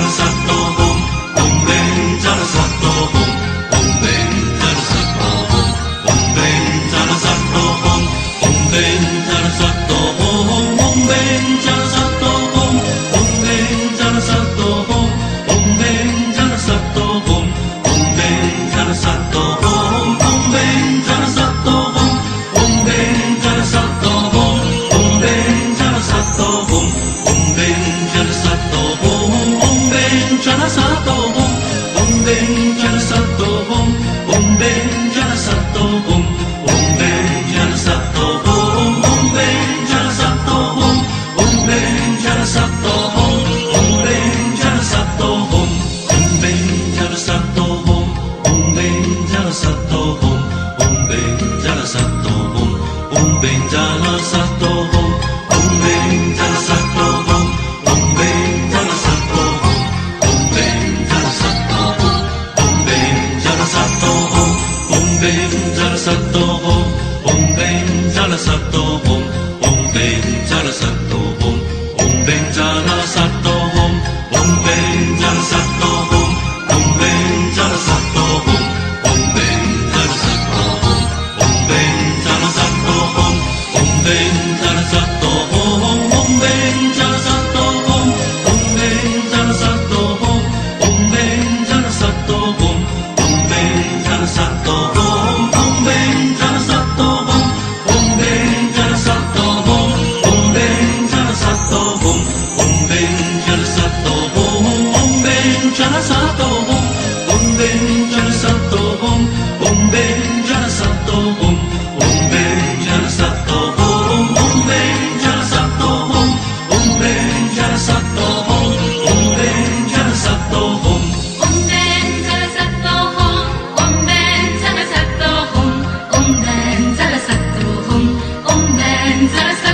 thumbs up. Om Bem Jala Om, Om Ben. Om, Om Sara, Sara.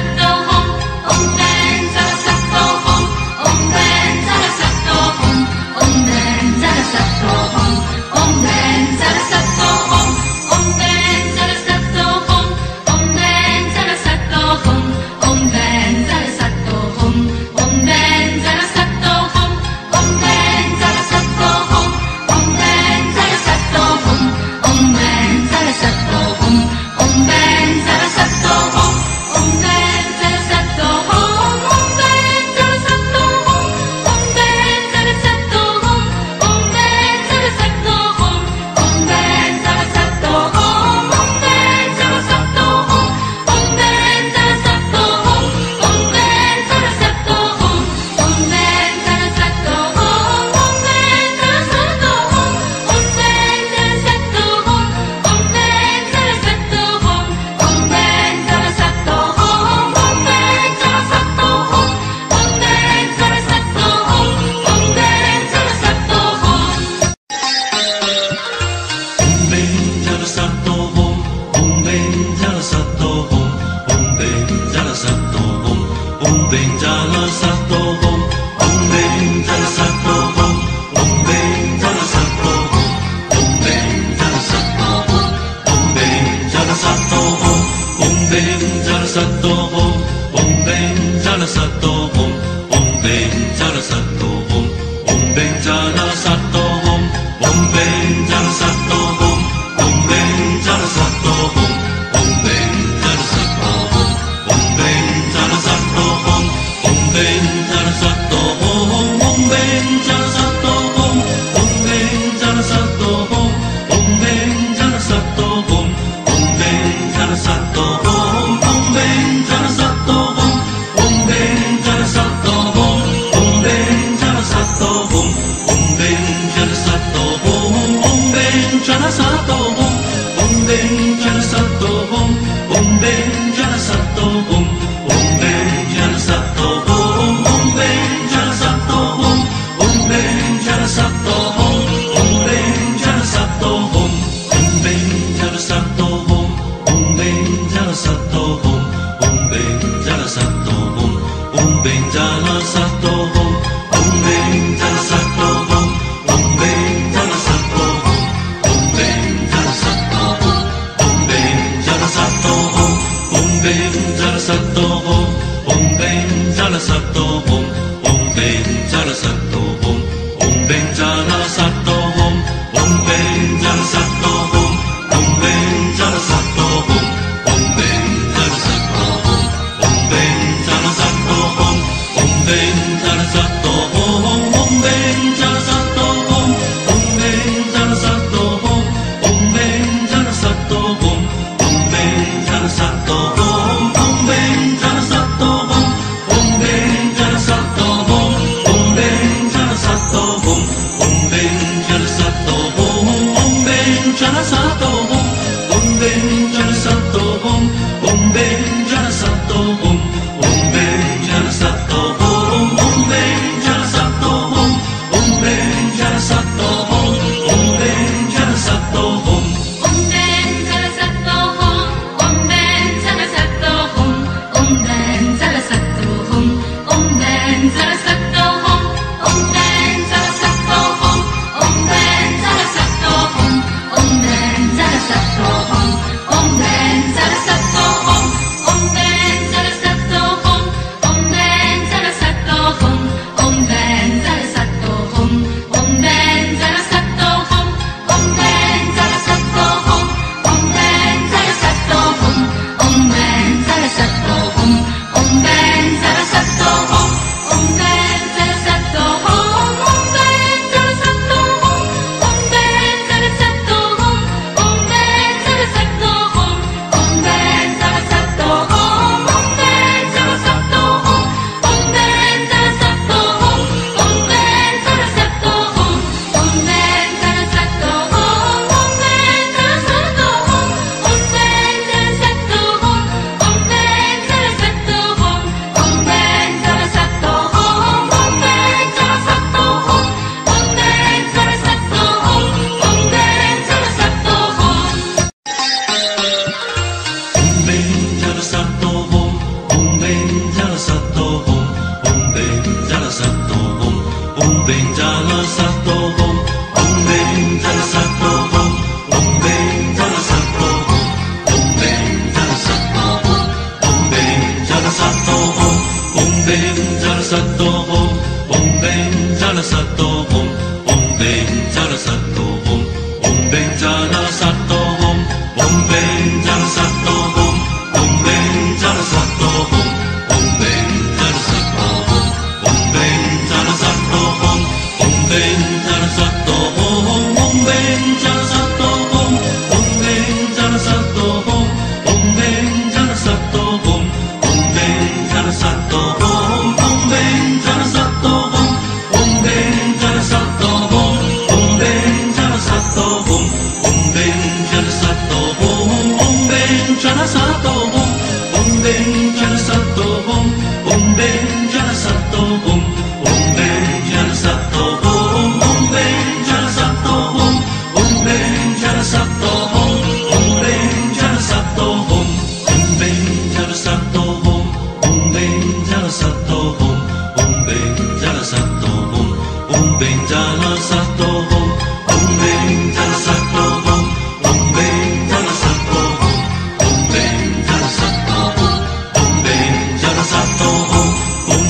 I don't know.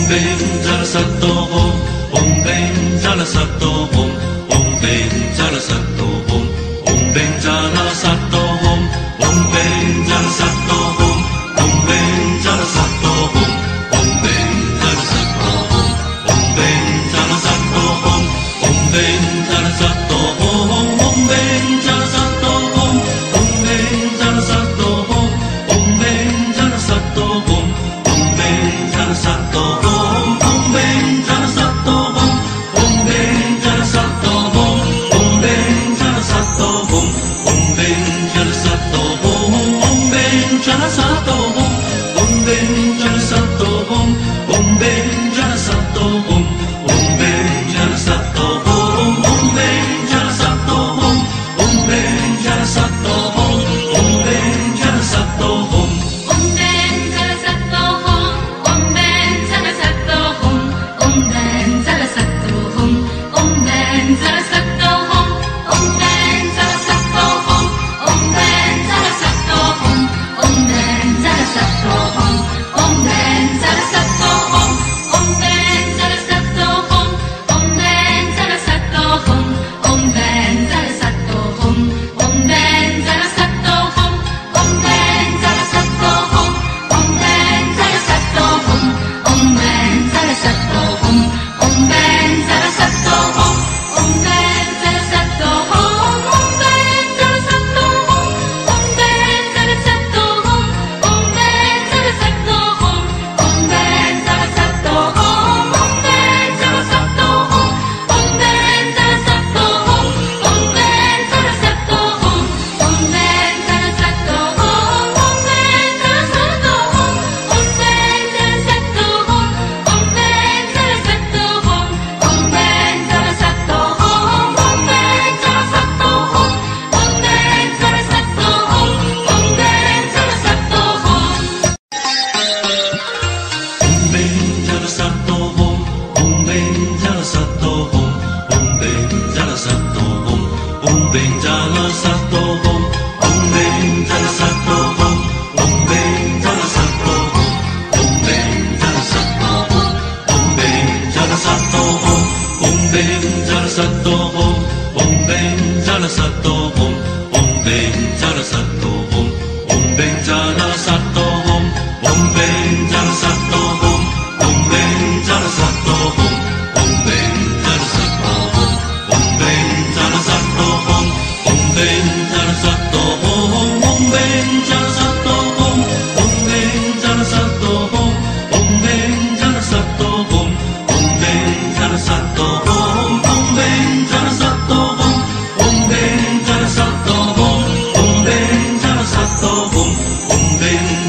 Om Bem Jalasat Om Bem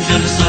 Just. the.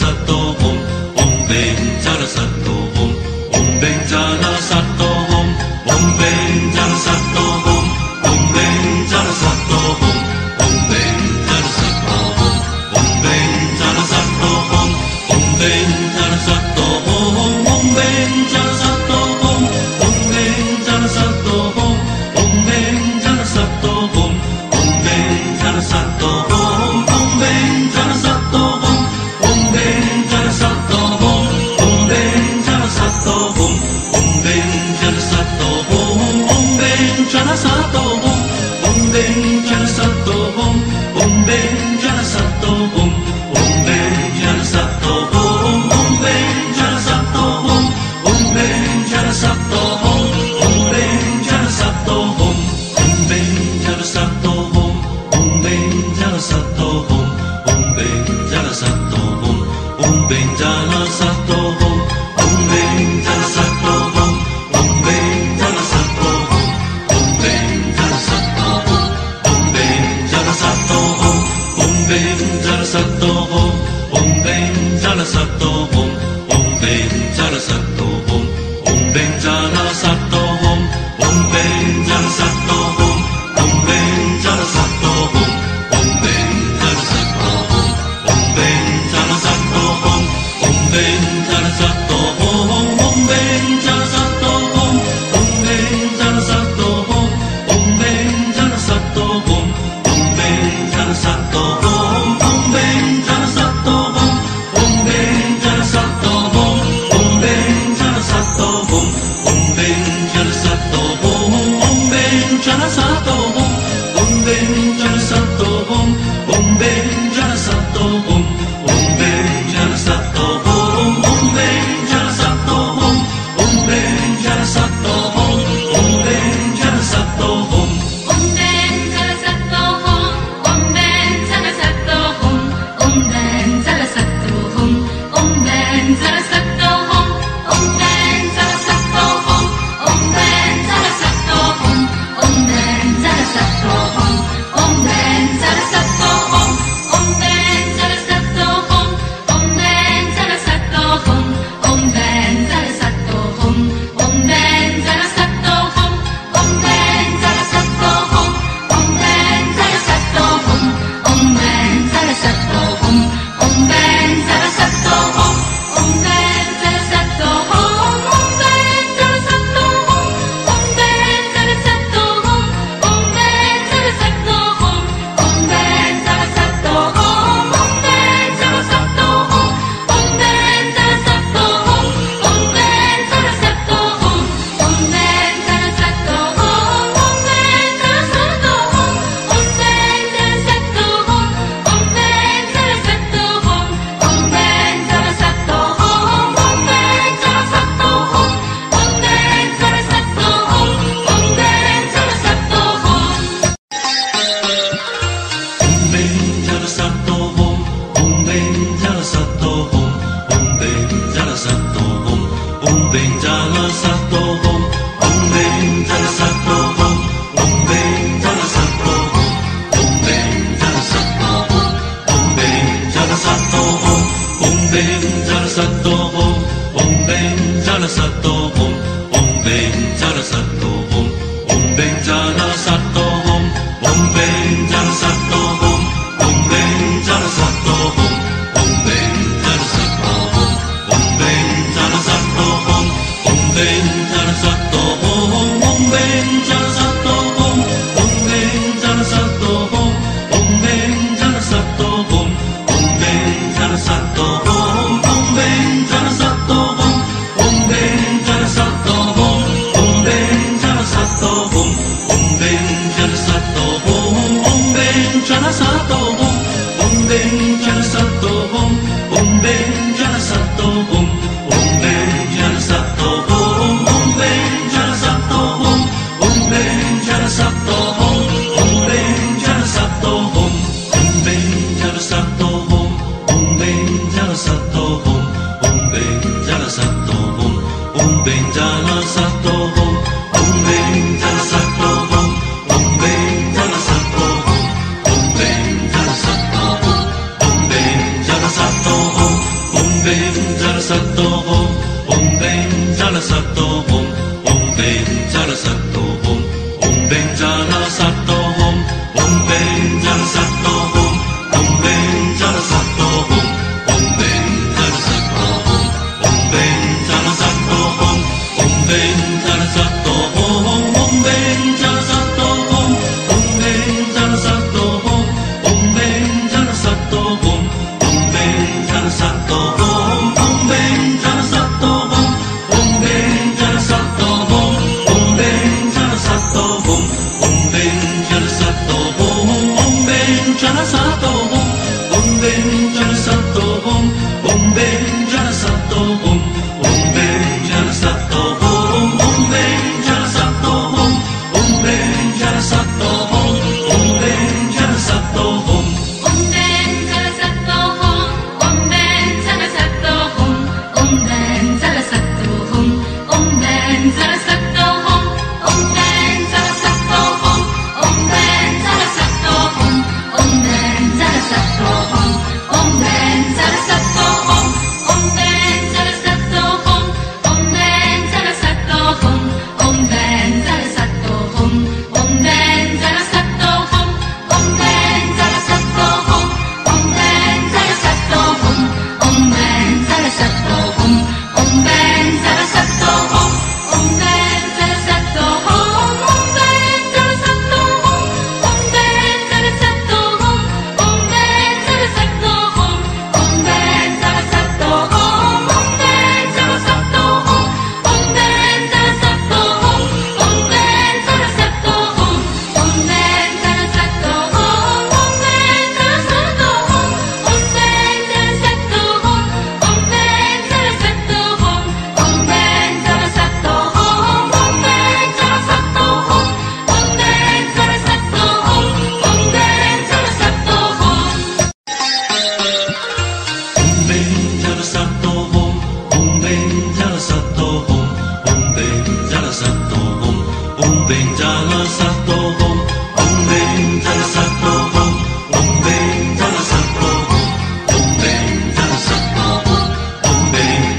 सतो